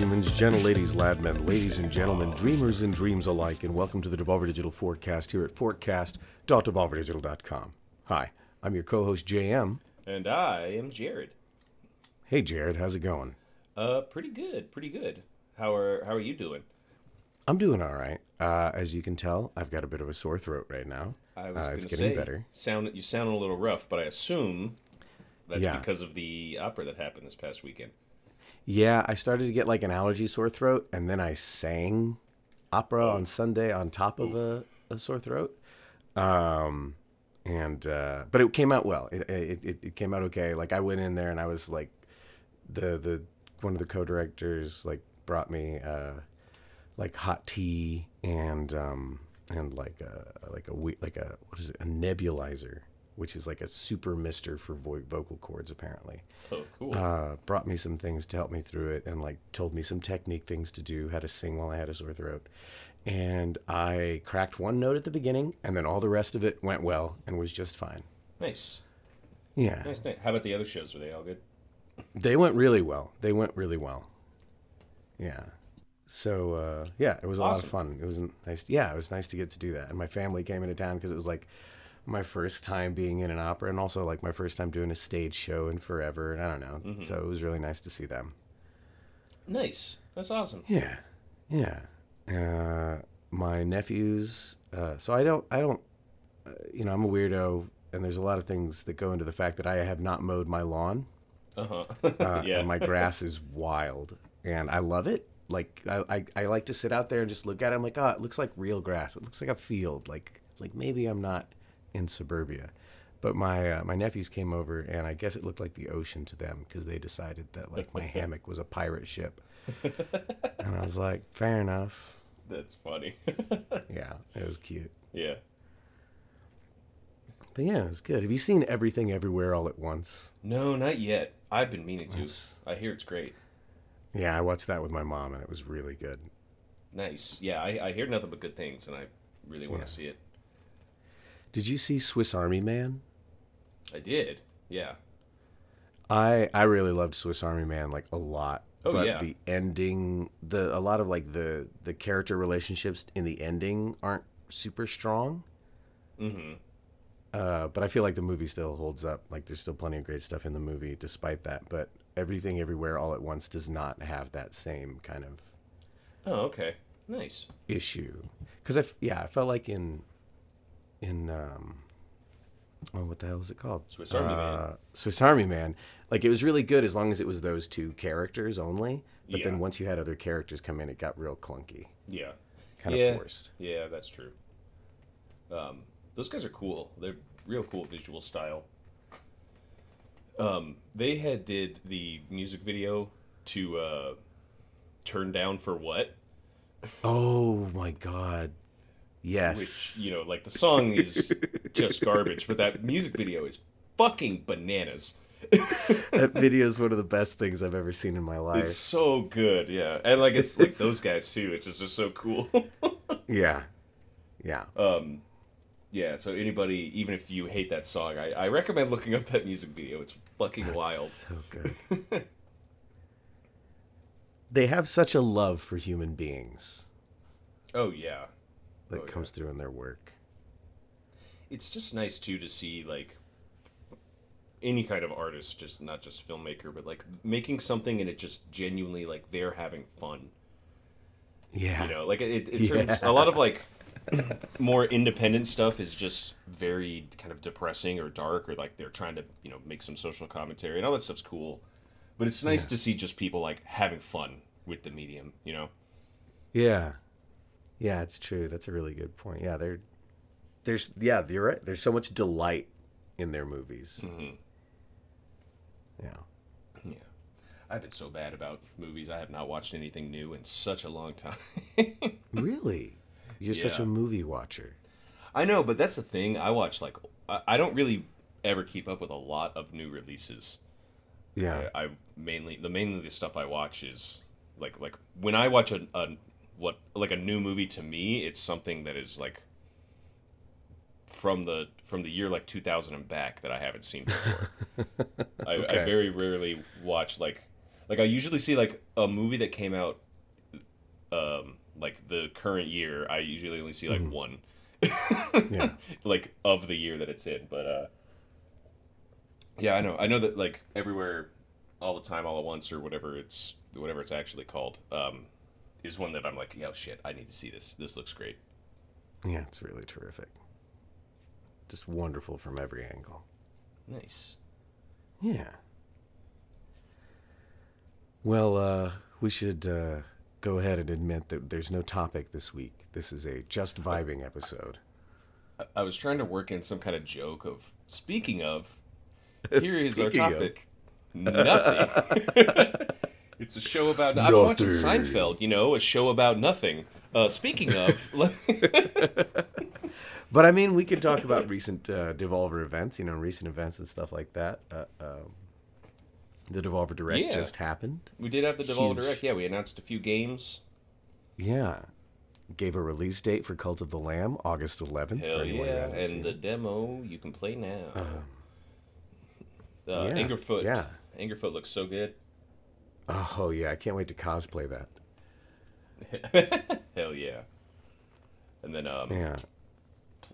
Humans, gentle ladies, lad men, ladies and gentlemen, dreamers and dreams alike, and welcome to the Devolver Digital Forecast here at forecast.devolverdigital.com. Hi, I'm your co-host JM. And I am Jared. Hey, Jared, how's it going? Uh, pretty good, pretty good. How are How are you doing? I'm doing all right. Uh, as you can tell, I've got a bit of a sore throat right now. I was Uh, it's getting say, better. Sound you sound a little rough, but I assume that's Yeah. because of the opera that happened this past weekend. Yeah, I started to get like an allergy sore throat, and then I sang opera on Sunday on top of a, a sore throat. Um, and uh, but it came out well. It, it it came out okay. Like I went in there and I was like, the the one of the co-directors like brought me uh, like hot tea and um and like a like a like a what is it a nebulizer, which is like a super mister for vo- vocal cords apparently Oh, cool. uh, brought me some things to help me through it and like told me some technique things to do, how to sing while I had a sore throat. And I cracked one note at the beginning and then all the rest of it went well and was just fine. nice, Yeah. nice, nice. How about the other shows? Were they all good? They went really well. They went really well. Yeah. So uh, yeah, it was a lot of fun. It was nice. Yeah, it was nice to get to do that. And my family came into town because it was like my first time being in an opera and also like my first time doing a stage show in forever. And I don't know. So it was really nice to see them. Nice. That's awesome. Yeah, yeah. Uh, my nephews. Uh, so I don't. I don't. Uh, you know, I'm a weirdo, and there's a lot of things that go into the fact that I have not mowed my lawn. Uh huh. Uh, yeah. And my grass is wild, and I love it. Like I, I, I like to sit out there and just look at it. I'm like, oh, it looks like real grass. It looks like a field. Like, like maybe I'm not in suburbia. But my uh, my nephews came over, and I guess it looked like the ocean to them because they decided that like my hammock was a pirate ship. and I was like, fair enough. That's funny. Yeah, it was cute. yeah. But yeah, it was good. Have you seen Everything Everywhere All at Once? No, not yet. I've been meaning to. That's- I hear it's great. Yeah, I watched that with my mom, and it was really good. Nice. Yeah, I, I hear nothing but good things, and I really want to Yeah. see it. Did you see Swiss Army Man? I did. Yeah. I I really loved Swiss Army Man like a lot. Oh, but yeah. the ending, the a lot of like the the character relationships in the ending aren't super strong. Mm-hmm. Uh, but I feel like the movie still holds up. Like there's still plenty of great stuff in the movie despite that. But everything everywhere all at once does not have that same kind of Oh, okay. Nice. issue because I f- yeah I felt like in in um oh what the hell was it called Swiss Army Man. uh, Swiss Army Man like it was really good as long as it was those two characters only but Yeah. then once you had other characters come in it got real clunky Yeah. kind Yeah. of forced Yeah, that's true. Um, those guys are cool. They're real cool visual style. Um, they had did the music video to uh, "Turn Down for What," oh my god yes which you know, like the song is just garbage, but that music video is fucking bananas. that video is one of the best things I've ever seen in my life It's so good, yeah, and like it's like those guys too. It's just, just so cool. yeah yeah um, yeah. So anybody, even if you hate that song, I, I recommend looking up that music video. It's fucking That's wild. so good they have such a love for human beings Oh yeah. That Oh, yeah. comes through in their work. It's just nice too to see like any kind of artist, just not just filmmaker, but like making something and it just genuinely like they're having fun. Yeah. You know, like it, it turns Yeah. a lot of like more independent stuff is just very kind of depressing or dark or like they're trying to you know make some social commentary and all that stuff's cool, but it's nice Yeah. to see just people like having fun with the medium. You know. Yeah. Yeah, it's true. That's a really good point. Yeah, there there's yeah, you're right. There's so much delight in their movies. hmm Yeah. Yeah. I've been so bad about movies. I have not watched anything new in such a long time. Really? You're such a movie watcher. I know, but that's the thing. I watch like I, I don't really ever keep up with a lot of new releases. Yeah. I, I mainly the mainly the stuff I watch is like like when I watch a, a what like a new movie to me, it's something that is like from the from the year like 2000 and back that I haven't seen before. I, I very rarely watch like like I usually see like a movie that came out, um, like the current year. I usually only see like one, Yeah. like of the year that it's in. But uh, yeah, I know. I know that like everywhere, all the time, all at once, or whatever it's whatever it's actually called, um, is one that I'm like, yeah, shit, I need to see this. This looks great. Yeah, it's really terrific. Just wonderful from every angle. Nice. Yeah. Well, uh, we should uh, go ahead and admit that there's no topic this week. This is a just vibing episode. I- I was trying to work in some kind of joke of speaking of. Here is our Speaking of. topic. Nothing. it's a show about. nothing. I'm watching Seinfeld. You know, a show about nothing. Uh, speaking of, But I mean, we could talk about recent uh, Devolver events, you know, recent events and stuff like that. Uh, um, the Devolver Direct Yeah. just happened. we did have the Devolver Huge. Direct. Yeah, we announced a few games. Yeah. Gave a release date for Cult of the Lamb, August 11th. Hell for anyone yeah! And the it. demo you can play now. uh, yeah, Angerfoot. yeah. Angerfoot looks so good. Oh, yeah. I can't wait to cosplay that. Hell yeah! And then um, Yeah.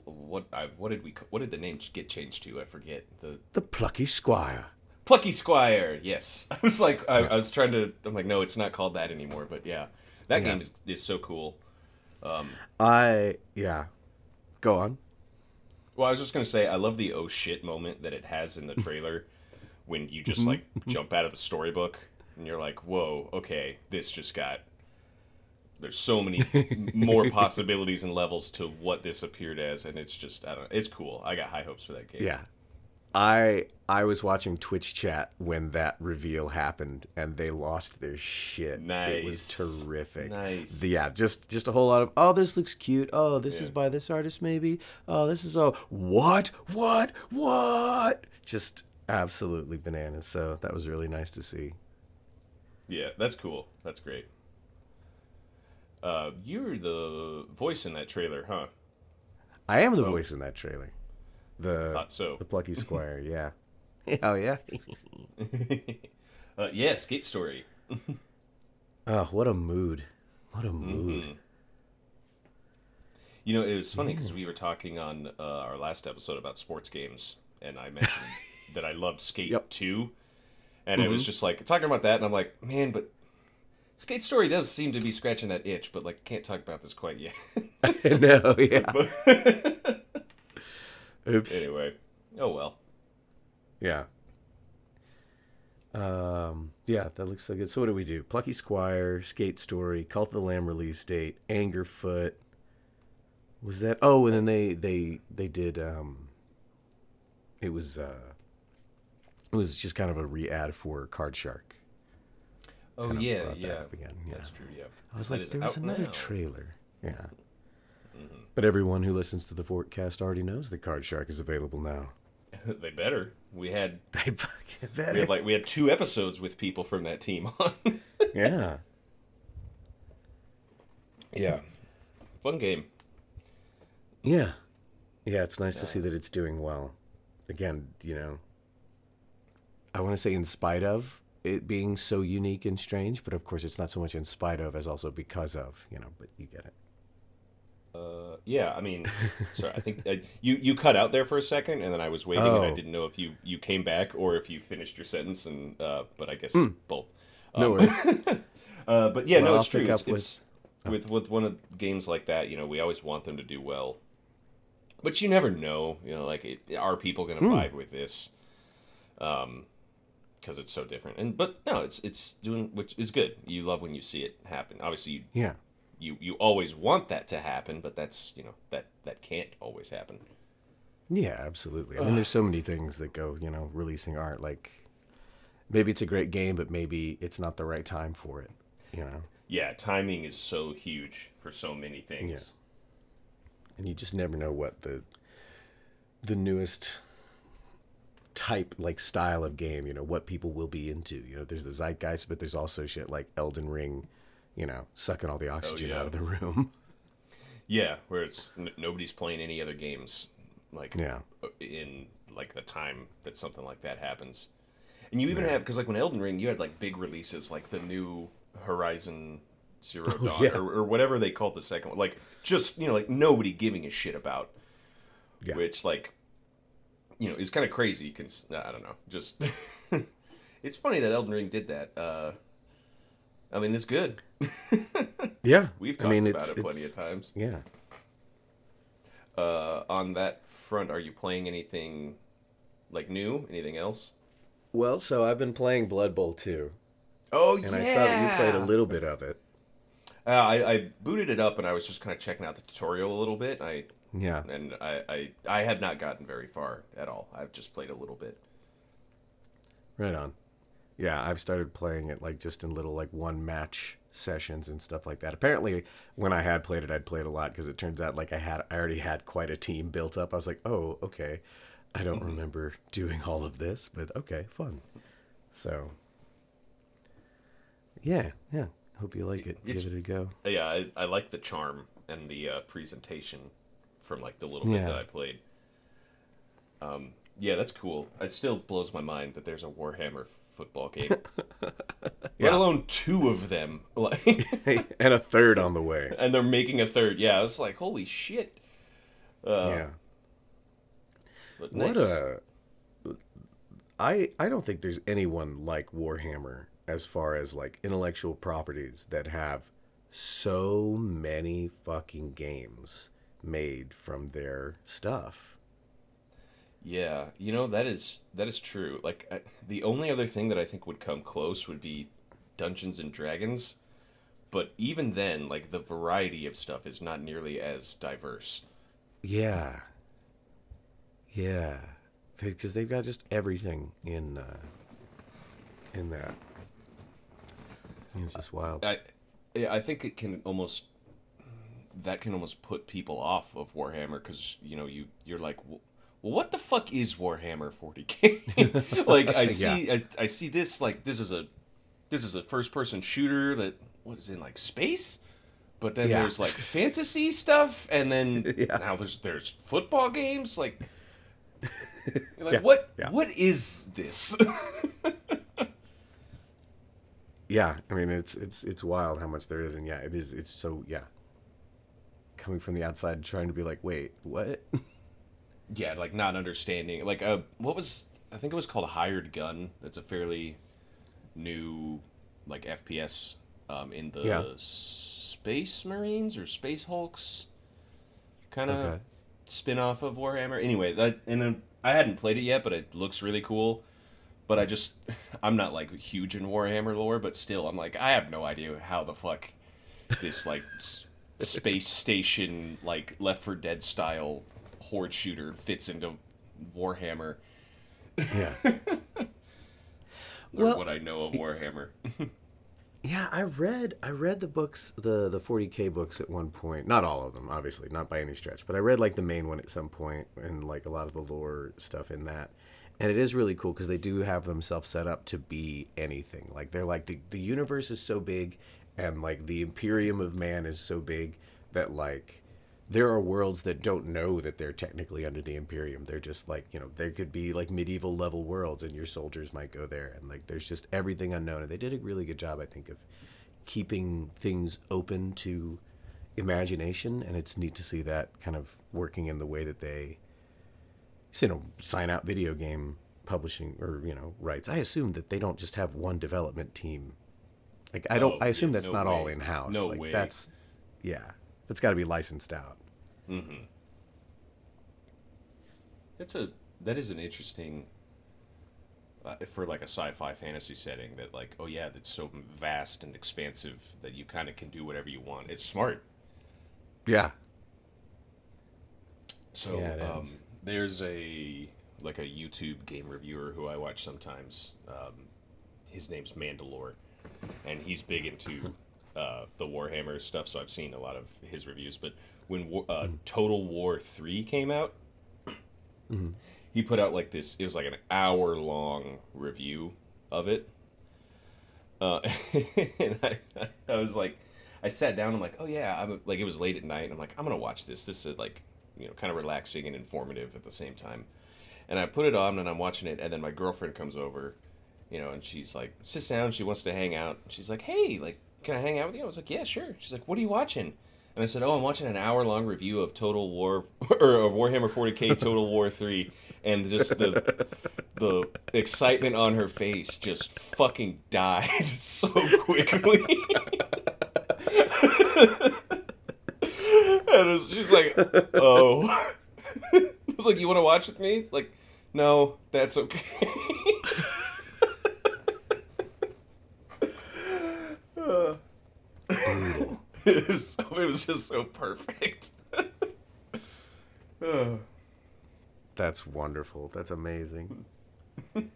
what I what did we what did the name get changed to? I forget the The Plucky Squire. Plucky Squire. Yes, I was like I, I was trying to. I'm like, no, it's not called that anymore. But yeah, that Yeah. game is, is so cool. Um, I, yeah. Go on. Well, I was just gonna say, I love the oh shit moment that it has in the trailer when you just like jump out of the storybook and you're like, whoa, okay, this just got. There's so many more possibilities and levels to what this appeared as, and it's just I don't know, it's cool. I got high hopes for that game. Yeah. I I was watching Twitch chat when that reveal happened and they lost their shit. Nice. It was terrific. Nice. The- yeah, just just a whole lot of oh this looks cute. Oh, this is by this artist maybe. Oh, this is oh what? What? What? Just absolutely bananas. So that was really nice to see. Yeah, that's cool. That's great. Uh, you're the voice in that trailer, huh? I am the voice in that trailer. The Thought so. the plucky squire, yeah. Oh yeah. Uh, yeah, Skate Story. oh, what a mood. What a mood. Mm-hmm. You know, it was funny because we were talking on uh, our last episode about sports games, and I mentioned that I loved Skate Yep. 2. And it was just like, talking about that, and I'm like, man, but Skate Story does seem to be scratching that itch, but like, can't talk about this quite yet. no, yeah. Oops. anyway, oh well. Yeah. Um, yeah, that looks so good. So what do we do? Plucky Squire, Skate Story, Cult of the Lamb release date, Angerfoot. Was that? Oh, and then they they they did. Um, it was uh, it was just kind of a re-ad for Card Shark. Oh, Kind of yeah, brought that yeah. again. Yeah. That's true, yeah. I was That like, there was another now. trailer. Yeah. Mm-hmm. But everyone who listens to the forecast already knows that Card Shark is available now. they better. We had They fucking we better. had like we had two episodes with people from that team on. yeah. yeah. Fun game. Yeah. Yeah, it's nice to see that it's doing well. Again, you know, I want to say in spite of it being so unique and strange, but of course it's not so much in spite of as also because of, you know, but you get it. Uh, yeah, I mean, sorry, I think uh, you you cut out there for a second, and then I was waiting, and I Oh. didn't know if you you came back or if you finished your sentence, and uh, but I guess both. No Um, worries. Uh, but yeah, Well, no, I'll it's true. It's, with- it's with with one of games like that, you know, we always want them to do well, but you never know. You know, like it, are people going to Hmm. vibe with this? Um, because it's so different. And but no, it's it's doing which is good. You love when you see it happen. Obviously, you yeah. you you always want that to happen, but that's you know that that can't always happen. Yeah, absolutely. I mean, there's so many things that go, you know, releasing art. Like, maybe it's a great game, but maybe it's not the right time for it, you know? Yeah, timing is so huge for so many things. Yeah. and you just never know what the the newest type like style of game you know what people will be into you know there's the zeitgeist but there's also shit like elden ring you know sucking all the oh, oxygen yeah. out of the room Yeah, where it's n- nobody's playing any other games like yeah uh, in like the time that something like that happens. And you even Yeah. have because like when Elden Ring, you had like big releases like the new Horizon Zero oh, Dawn Oh, yeah. or, or whatever they called the second one. Like just you know like nobody giving a shit about. Yeah. Which like, you know, is kind of crazy. Cons- I don't know. Just it's funny that Elden Ring did that. Uh, I mean, it's good. Yeah, We've I talked mean, about it's- it plenty it's- of times. Yeah. Uh, on that front, are you playing anything like new? Anything else? Well, so I've been playing Blood Bowl 2, Oh yeah. and I saw that you played a little bit of it. Uh, I, I booted it up and I was just kind of checking out the tutorial a little bit. I Yeah. and I, I I have not gotten very far at all. I've just played a little bit. Right on. Yeah, I've started playing it like just in little like one match sessions and stuff like that. Apparently, when I had played it, I'd played a lot because it turns out like I had I already had quite a team built up. I was like, oh, okay. I don't remember doing all of this, but okay, fun. So, yeah, yeah. Hope you like it. It's- Give it a go. Yeah, I, I like the charm and the uh, presentation from like the little bit that I played. Um, yeah, that's cool. It still blows my mind that there's a Warhammer football game, let Yeah. alone two of them. Like, and a third on the way. and they're making a third. Yeah, it's like holy shit. Uh, yeah. but What a I I don't think there's anyone like Warhammer as far as like intellectual properties that have so many fucking games made from their stuff. Yeah, you know that is that is true. Like I, the only other thing that I think would come close would be Dungeons and Dragons, but even then, like the variety of stuff is not nearly as diverse. Yeah. Yeah. Because they've got just everything in uh, in that. It's just wild. I yeah, I think it can almost that can almost put people off of Warhammer because you know you you're like. Well, what the fuck is Warhammer 40k? like I see, I, I see this like this is a this is a first person shooter that what is in like space, but then Yeah. there's like fantasy stuff, and then Yeah. now there's there's football games. Like, like Yeah. what Yeah. what is this? Yeah, I mean it's it's it's wild how much there is, and yeah, it is. It's so yeah. Coming from the outside, trying to be like, wait, what? yeah, like not understanding. Like, uh, what was I think it was called hired gun. That's a fairly new like FPS um, in the Yeah. Space Marines or Space Hulks kind of Okay. spin-off of Warhammer. Anyway, that and then I hadn't played it yet, but it looks really cool. But I just I'm not like huge in Warhammer lore, but still I'm like I have no idea how the fuck this like space station like Left for Dead style horde shooter fits into Warhammer Yeah, or Well, what I know of Warhammer. yeah. I read I read the books, the the 40k books at one point. Not all of them, obviously, not by any stretch, but I read like the main one at some point, and like a lot of the lore stuff in that. And it is really cool because they do have themselves set up to be anything. Like they're like the the universe is so big, and like the Imperium of Man is so big that like there are worlds that don't know that they're technically under the Imperium. They're just like, you know, there could be like medieval level worlds and your soldiers might go there. And like, there's just everything unknown. And they did a really good job, I think, of keeping things open to imagination. And it's neat to see that kind of working in the way that they, you know, sign out video game publishing or, you know, rights. I assume that they don't just have one development team. Like, I don't, Oh, I assume yeah, that's no not all in house. No like, way. that's, yeah, that's got to be licensed out. Mm-hmm. That's a that is an interesting uh, for like a sci-fi fantasy setting that like oh yeah that's so vast and expansive that you kind of can do whatever you want. It's smart. Yeah. So Yeah, um. There's a like a YouTube game reviewer who I watch sometimes. Um, his name's Mandalore, and he's big into uh, the Warhammer stuff. So I've seen a lot of his reviews. But when War- uh, Total War Three came out, he put out like this. It was like an hour long review of it. Uh, and I, I was like, I sat down. I'm like, oh yeah, I'm like it was late at night. And I'm like, I'm gonna watch this. This is like, you know, kind of relaxing and informative at the same time. And I put it on and I'm watching it. And then my girlfriend comes over, you know, and she's like sits down, she wants to hang out. She's like, "Hey, like, can I hang out with you?" I was like, "Yeah, sure." She's like, "What are you watching?" And I said, "Oh, I'm watching an hour long review of Total War or of Warhammer 40k Total War 3." And just the the excitement on her face just fucking died so quickly. was, she's like, "Oh." I was like, "You want to watch with me?" like, "No, that's okay." Brutal. it, was so, it was just so perfect. Uh, That's wonderful. That's amazing. it,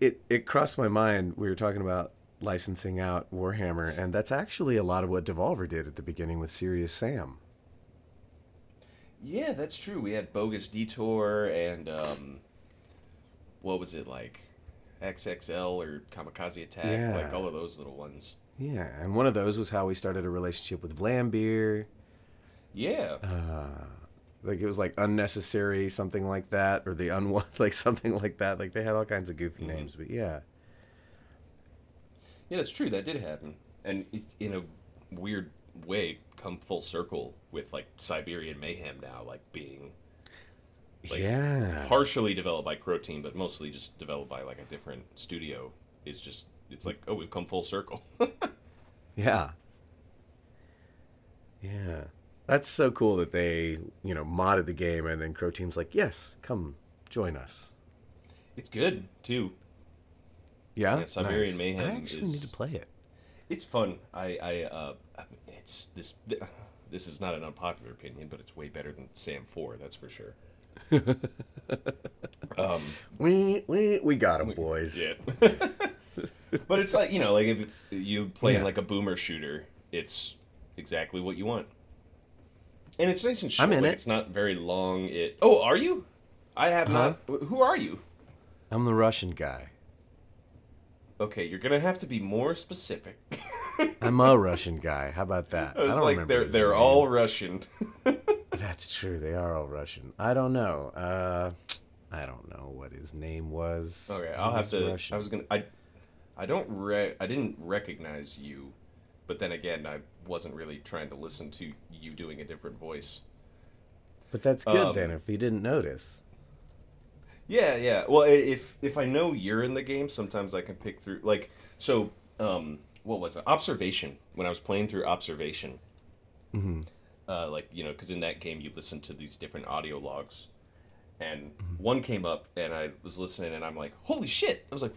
it it crossed my mind. We were talking about licensing out Warhammer, and that's actually a lot of what Devolver did at the beginning with Serious Sam. yeah, that's true. We had Bogus Detour and um, what was it like? XXL or Kamikaze Attack, Yeah. like all of those little ones. Yeah, and one of those was how we started a relationship with Vlambeer. Yeah, Uh, like it was like unnecessary, something like that, or the unwa like something like that. Like they had all kinds of goofy Mhm. names, but yeah, yeah, that's true. That did happen, and it, in a weird way, come full circle with like Siberian Mayhem now, like being Like, yeah, partially developed by Croteam, but mostly just developed by like a different studio. Is just it's like oh we've come full circle. yeah, yeah. That's so cool that they you know modded the game, and then Croteam's like, yes, come join us. it's good too. Yeah, Yeah, Siberian Nice. Mayhem I actually is- need to play it. It's fun. I I uh it's this this is not an unpopular opinion, but it's way better than Sam Four. That's for sure. um, We we we got him, boys. yeah. but it's like you know, like if you play Yeah. like a boomer shooter, it's exactly what you want. And it's nice and short. I'm in like, it. It's not very long. It. Oh, are you? I have Uh-huh. not. Who are you? I'm the Russian guy. Okay, you're gonna have to be more specific. I'm a Russian guy. How about that? It's I don't like remember. they're they're name. all Russian. That's true. They are all Russian. I don't know. Uh, I don't know what his name was. Okay, I'll have to. Russian. I was gonna. I, I don't. Re- I didn't recognize you, but then again, I wasn't really trying to listen to you doing a different voice. But that's good um, then. If you didn't notice. Yeah, yeah. Well, if if I know you're in the game, sometimes I can pick through. Like, so, um, what was it? Observation. When I was playing through Observation, hmm uh, like you know, because in that game you listen to these different audio logs, and Mm-hmm. one came up, and I was listening, and I'm like, "Holy shit!" I was like,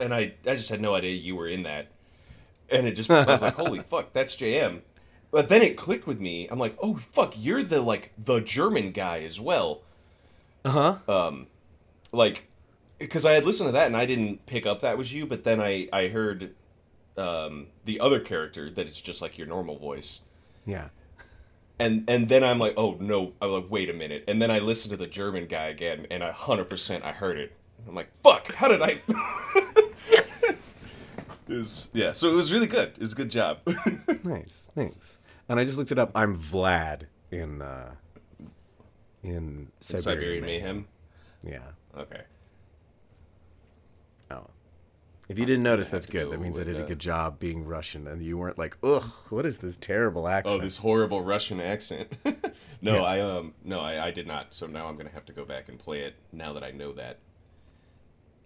and I I just had no idea you were in that, and it just I was like, "Holy fuck, that's JM." But then it clicked with me. I'm like, "Oh fuck, you're the like the German guy as well." Uh huh. um like because i had listened to that and i didn't pick up that was you but then i i heard um the other character that it's just like your normal voice Yeah. and and then i'm like oh no i'm like wait a minute and then i listened to the german guy again and i 100% i heard it i'm like fuck how did i yes it was, yeah so it was really good it was a good job Nice. Thanks. And I just looked it up. I'm Vlad in uh, in Siberian, siberian mayhem Yeah. Okay Oh. If you didn't notice, that's good. go That means I did a good job being Russian, and you weren't like, "Ugh, what is this terrible accent?" oh this horrible russian accent no Yeah. i um no I, I did not so now i'm gonna have to go back and play it now that i know that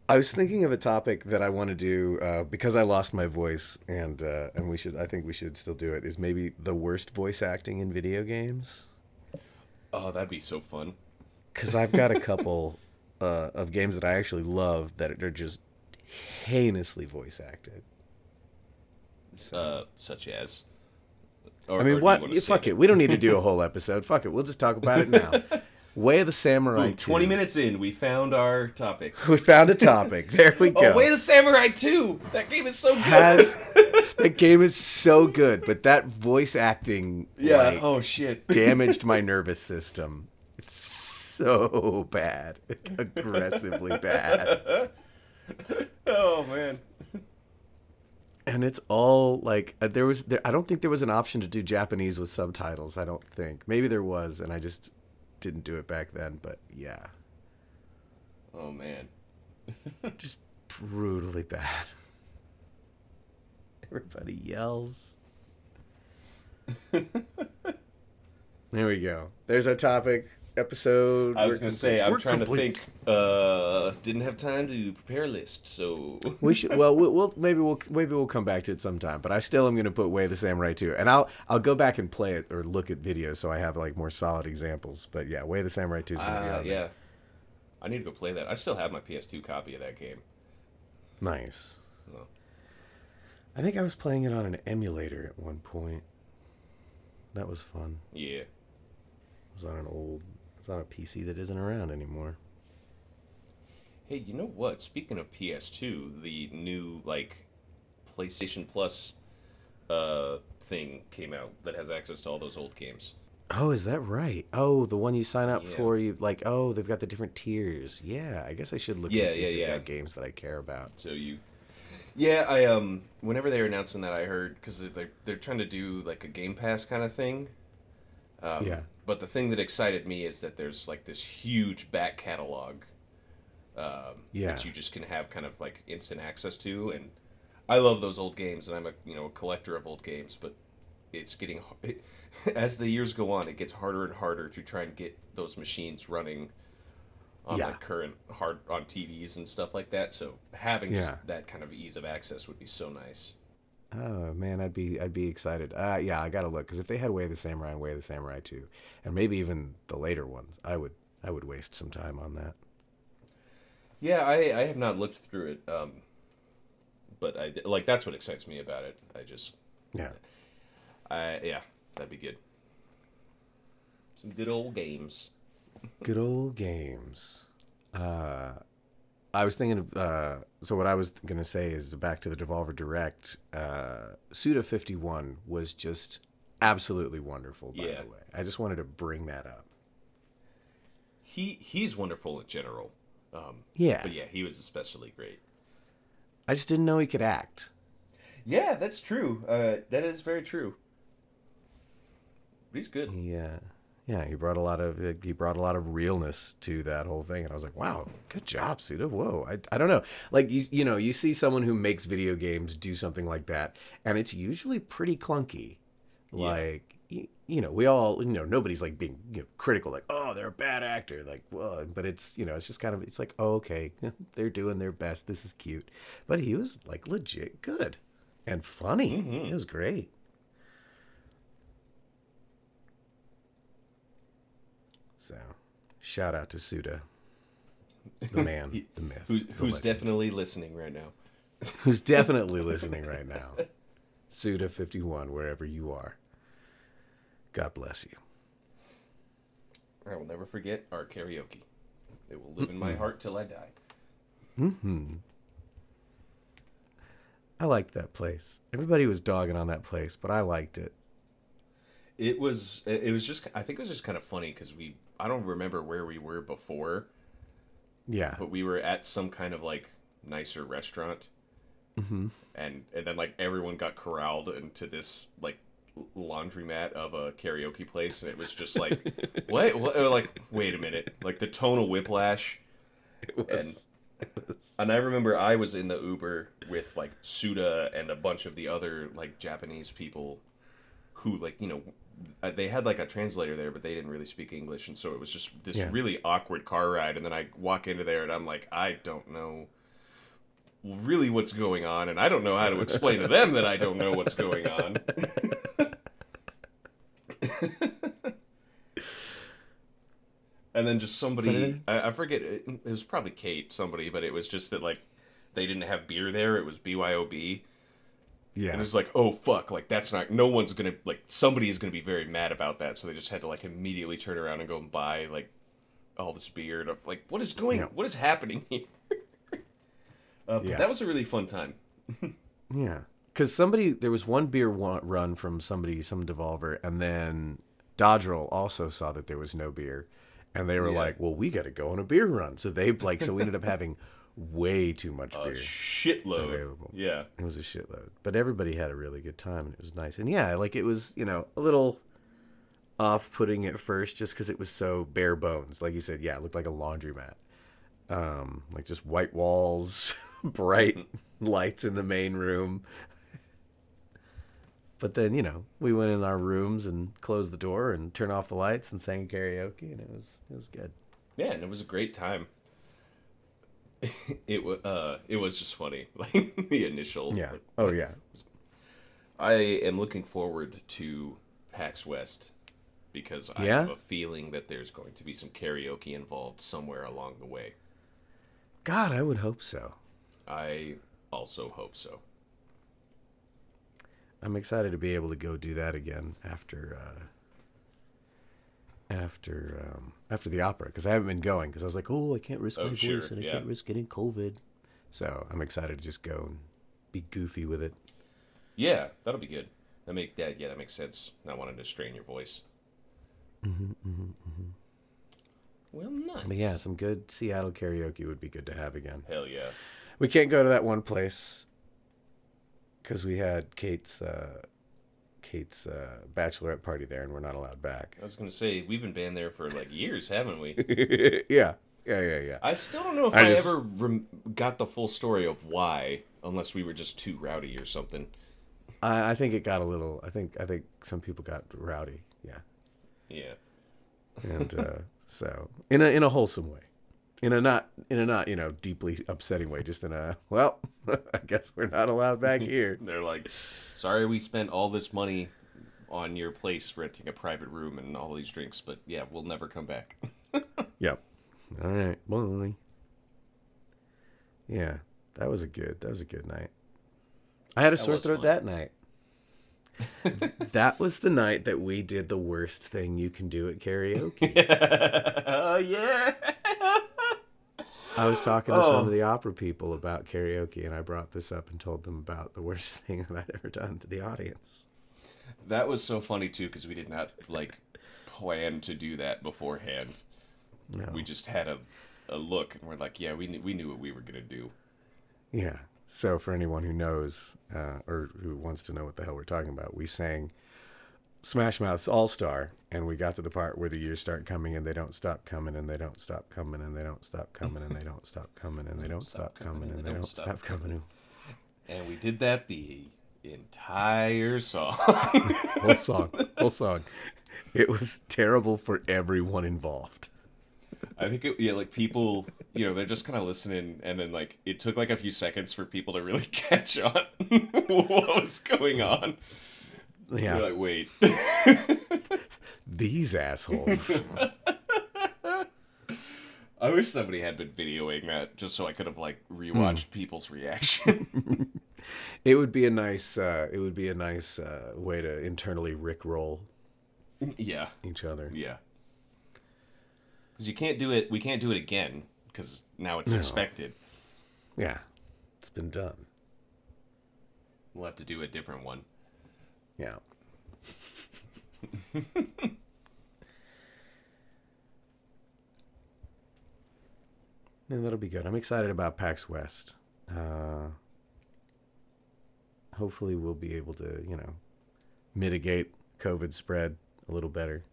I was thinking of a topic that I want to do uh, because I lost my voice, and uh, and we should. I think we should still do it. Is maybe the worst voice acting in video games? Oh, that'd be so fun. Because I've got a couple uh, of games that I actually love that are just heinously voice acted. So, Uh, such as. Or, I mean, what? wanna yeah, save fuck it. We don't need to do a whole episode. Fuck it. We'll just talk about it now. Way of the Samurai. 20 2. minutes in, we found our topic. We found a topic. There we go. Oh, Way of the Samurai 2! That game is so good! Has that game is so good, but that voice acting, yeah, like, oh shit. damaged my nervous system. It's so bad, aggressively bad, oh man. and it's all like uh, there was. There, I don't think there was an option to do Japanese with subtitles. I don't think. Maybe there was, and I just didn't do it back then. But yeah, Oh man. just brutally bad. Everybody yells. there we go. There's our topic episode. I was gonna say. I'm trying complete. to think. Uh, didn't have time to prepare a list, so We should. Well, we'll, we'll maybe we'll maybe we'll come back to it sometime. But I still am going to put Way the Samurai 2, and I'll I'll go back and play it or look at videos so I have like more solid examples. But yeah, Way the Samurai two is going to be uh, on there. yeah. I need to go play that. I still have my PS2 copy of that game. Nice. No. I think I was playing it on an emulator at one point. That was fun. Yeah. It was on an old. It's on a PC that isn't around anymore. Hey, you know what? Speaking of PS2, the new like PlayStation Plus uh thing came out that has access to all those old games. Oh, is that right? Oh, the one you sign up Yeah. for, you like. Oh, they've got the different tiers. Yeah, I guess I should look Yeah, and see yeah, if they've yeah. got games that I care about. So you, yeah, I um, whenever they were announcing that, I heard because they're they're trying to do like a Game Pass kind of thing. Um, Yeah. But the thing that excited me is that there's like this huge back catalog. Um, Yeah. That you just can have kind of like instant access to, and I love those old games, and I'm a you know a collector of old games, but it's getting it, as the years go on, it gets harder and harder to try and get those machines running on Yeah. like current hard on TVs and stuff like that. So having Yeah. just that kind of ease of access would be so nice. Oh man, I'd be I'd be excited. Uh, yeah, I gotta look because if they had Way of the Samurai and Way of the Samurai 2, and maybe even the later ones, I would I would waste some time on that. Yeah, I I have not looked through it, um, but I like that's what excites me about it. I just Yeah, I yeah, that'd be good. Some good old games. good old games. Uh, I was thinking of uh, so what I was gonna say is back to the Devolver Direct. Uh, Suda fifty one was just absolutely wonderful. By Yeah. the way, I just wanted to bring that up. He he's wonderful in general. Um, Yeah, but yeah, he was especially great. I just didn't know he could act. Yeah, that's true. Uh, that is very true. But he's good. He, uh, yeah, he brought a lot of he brought a lot of realness to that whole thing, and I was like, wow, good job, Suda. Whoa, I, I don't know, like you you know you see someone who makes video games do something like that, and it's usually pretty clunky. Yeah. Like you, you know, we all you know nobody's like being you know, critical, like oh they're a bad actor, like well, but it's you know it's just kind of it's like oh okay they're doing their best, this is cute, but he was like legit good and funny. Mhm. It was great. So, shout out to Suda, the man, He- the myth, Who's, the who's definitely listening right now? who's definitely listening right now. Suda fifty one, wherever you are. God bless you. I will never forget our karaoke. It will live in my heart till I die. Hmm. I liked that place. Everybody was dogging on that place, but I liked it. It was it was just I think it was just kind of funny because we I don't remember where we were before, Yeah. but we were at some kind of like nicer restaurant, hmm and and then like everyone got corralled into this like laundromat of a karaoke place, and it was just like what what like wait a minute like the tonal whiplash. It was. it was- And I remember I was in the Uber with like Suda and a bunch of the other like Japanese people who like, you know, they had like a translator there, but they didn't really speak English. And so it was just this Yeah. really awkward car ride. And then I walk into there and I'm like, I don't know really what's going on. And I don't know how to explain to them that I don't know what's going on. and then just somebody I, I forget it, it was probably kate somebody but it was just that like they didn't have beer there it was byob yeah. and it's like oh fuck like that's not no one's gonna like somebody is gonna be very mad about that so they just had to like immediately turn around and go and buy like all this beer and I'm like what is going Yeah. what is happening here uh, but Yeah. that was a really fun time Yeah, because somebody there was one beer run from somebody, some devolver, and then Dodgerel also saw that there was no beer, and they were Yeah. like, "Well, we got to go on a beer run." So they like, so we ended up having way too much a beer. shitload available. yeah It was a shitload, but everybody had a really good time, and it was nice. And yeah, like it was, you know, a little off-putting at first, just because it was so bare bones. Like you said, yeah, it looked like a laundromat. um, like just white walls, bright lights in the main room. But then you know we went in our rooms and closed the door and turned off the lights and sang karaoke and it was it was good. Yeah, and it was a great time. it was uh, it was just funny, like the initial. Yeah. Oh yeah. I am looking forward to PAX West because I Yeah? have a feeling that there's going to be some karaoke involved somewhere along the way. God, I would hope so. I also hope so. I'm excited to be able to go do that again after uh, after um, after the opera because I haven't been going because I was like, oh, I can't risk Oh, my sure, voice and I yeah. can't risk getting COVID. So I'm excited to just go and be goofy with it. Yeah, that'll be good. That make that yeah, that makes sense. Not wanting to strain your voice. Mm-hmm, mm-hmm, mm-hmm. Well, nice. But yeah, some good Seattle karaoke would be good to have again. Hell yeah. We can't go to that one place because we had Kate's uh, Kate's uh, bachelorette party there, and we're not allowed back. I was gonna say we've been banned there for like years, haven't we? yeah, yeah, yeah, yeah. I still don't know if I I, just- ever rem- got the full story of why, unless we were just too rowdy or something. I, I think it got a little. I think I think some people got rowdy. Yeah, Yeah. and uh, so in a in a wholesome way, in a not in a not you know deeply upsetting way. Just in a well, I guess we're not allowed back here. They're like, sorry we spent all this money on your place renting a private room and all these drinks, but yeah, we'll never come back. Yep. All right. Bye. Yeah, that was a good. That was a good night. I had a sore throat fun. that night. that was the night that we did the worst thing you can do at karaoke. Oh yeah. I was talking to some Oh. of the opera people about karaoke, and I brought this up and told them about the worst thing that I'd ever done to the audience. That was so funny too because we did not like plan to do that beforehand. No. We just had a, a look and we're like, yeah, we knew, we knew what we were gonna do. Yeah. So for anyone who knows uh, or who wants to know what the hell we're talking about, we sang Smash Mouth's All Star, and we got to the part where the years start coming and they don't stop coming and they don't stop coming and they don't stop coming and they don't stop coming and they don't stop coming and they don't stop coming. And we did that the entire song. Whole song, whole song. It was terrible for everyone involved. I think it, yeah, like people, you know, they're just kind of listening, and then like it took like a few seconds for people to really catch on what was going on. Yeah, They're like, wait, these assholes. I wish somebody had been videoing that just so I could have like rewatched people's reaction. It would be a nice. Uh, it would be a nice uh, way to internally rickroll yeah, each other. yeah. Because you can't do it. We can't do it again because now it's expected. Yeah, it's been done. We'll have to do a different one. Yeah. and that'll be good. I'm excited about PAX West. Uh, hopefully, we'll be able to, you know, mitigate COVID spread a little better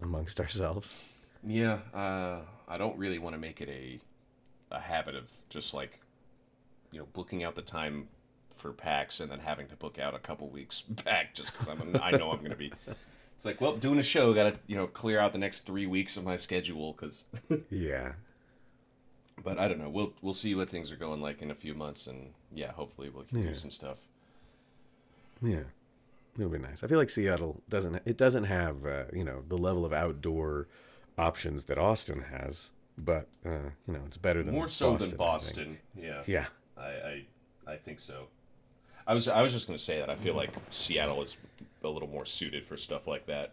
amongst ourselves. Yeah, uh, I don't really want to make it a a habit of just like you know booking out the time for PAX and then having to book out a couple weeks back just because I'm I know I'm gonna be. It's like well, doing a show, gotta you know clear out the next three weeks of my schedule because. Yeah. But I don't know. We'll we'll see what things are going like in a few months, and yeah, hopefully we can Yeah. do some stuff. Yeah, it'll be nice. I feel like Seattle doesn't. It doesn't have uh, you know the level of outdoor options that Austin has, but uh, you know it's better than More so Boston, than Boston. Yeah. Yeah, I, I I think so. I was I was just gonna say that I feel like Seattle is a little more suited for stuff like that,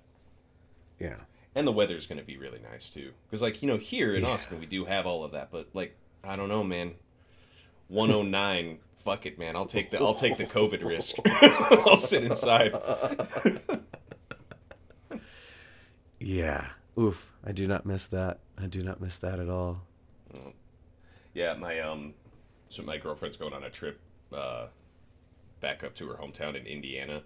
yeah, and the weather's gonna be really nice too. Because like you know here in Yeah. Austin we do have all of that, but like I don't know, man. One oh nine. Fuck it, man. I'll take the I'll take the COVID risk. I'll sit inside. yeah. Oof, I do not miss that. I do not miss that at all. Yeah, my um, so my girlfriend's going on a trip, uh, back up to her hometown in Indiana,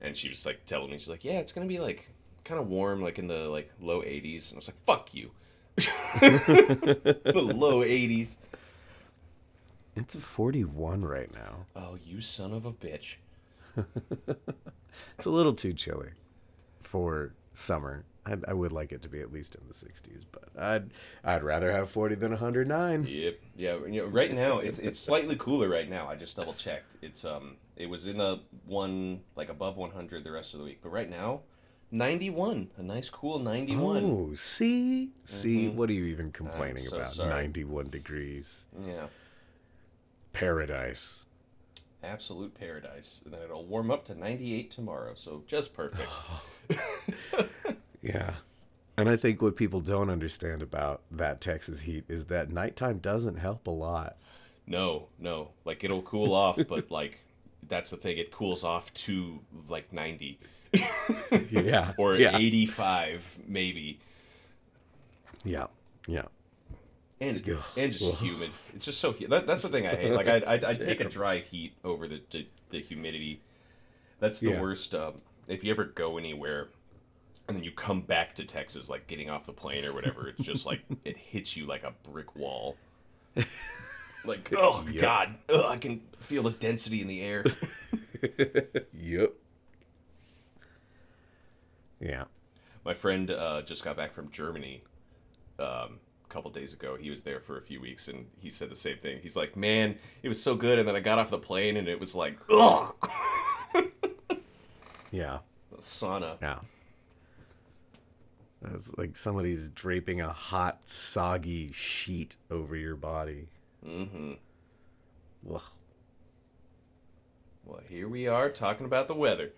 and she was like telling me she's like, yeah, it's gonna be like kind of warm, like in the like low 80s, and I was like, fuck you, the low 80s. It's 41 right now. Oh, you son of a bitch. It's a little too chilly for summer. I, I would like it to be at least in the 60s, but I'd I'd rather have 40 than 109. Yep. Yeah. You know, right now it's it's slightly cooler. Right now, I just double checked. It's um, it was in the one like above 100 the rest of the week, but right now, 91. A nice cool 91. Oh, see, see, what are you even complaining so about? sorry. 91 degrees, Yeah. paradise. Absolute paradise. And then it'll warm up to 98 tomorrow, so just perfect. Yeah. And I think what people don't understand about that Texas heat is that nighttime doesn't help a lot. No, no. Like it'll cool off, but like that's the thing. It cools off to like 90 Yeah. or yeah. 85 maybe. Yeah. Yeah. And Ugh. and just humid. It's just so hu- that, that's the thing I hate. Like I I I take a dry heat over the the, the humidity. That's the Yeah. worst. Um, if you ever go anywhere. And then you come back to Texas, like getting off the plane or whatever. It's just like it hits you like a brick wall. Like, oh Yep. god, Ugh, I can feel the density in the air. Yep. Yeah. My friend uh, just got back from Germany um, a couple days ago. He was there for a few weeks, and he said the same thing. He's like, "Man, it was so good," and then I got off the plane, and it was like, ugh, Yeah. sauna. Yeah. It's like somebody's draping a hot, soggy sheet over your body. Mm-hmm. Ugh. Well, here we are talking about the weather.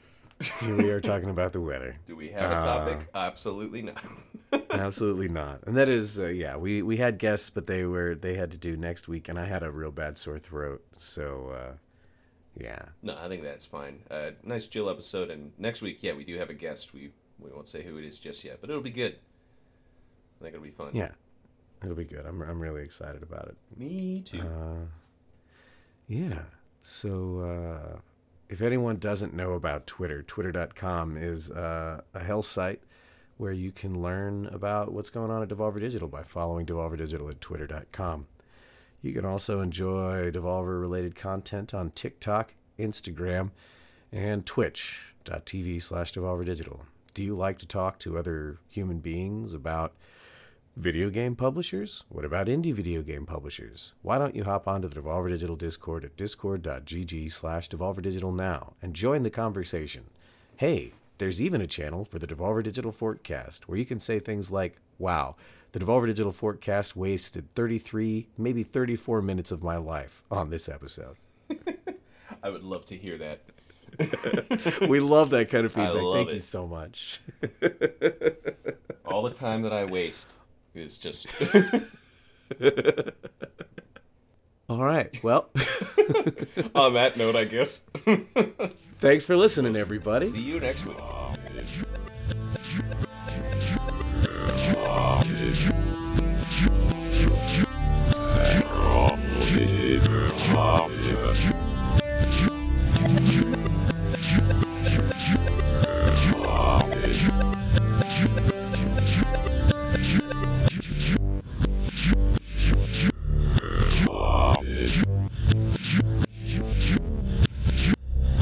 Here we are talking about the weather. Do we have a topic? Absolutely not. Absolutely not. And that is, uh, yeah, we, we had guests, but they were they had to do next week, and I had a real bad sore throat. So, uh, yeah, no, I think that's fine. Uh, nice chill episode, and next week, yeah, we do have a guest. We we won't say who it is just yet, but it'll be good. I think it'll be fun. yeah, it'll be good. I'm I'm really excited about it. Me too. Uh, yeah. So, uh, if anyone doesn't know about Twitter, twitter.com is uh, a health site where you can learn about what's going on at Devolver Digital by following Devolver Digital at twitter.com. You can also enjoy Devolver related content on TikTok, Instagram, and twitch.tv slash Devolver Digital. Do you like to talk to other human beings about Video game publishers? What about indie video game publishers? Why don't you hop onto the Devolver Digital Discord at discord.gg slash Devolver Digital now and join the conversation. Hey, there's even a channel for the Devolver Digital Forecast where you can say things like, wow, the Devolver Digital Forecast wasted 33, maybe 34 minutes of my life on this episode. I would love to hear that. we love that kind of feedback. Thank it. you so much. All the time that I waste is just. All right. Well, on that note, I guess. Thanks for listening, everybody. See you next week.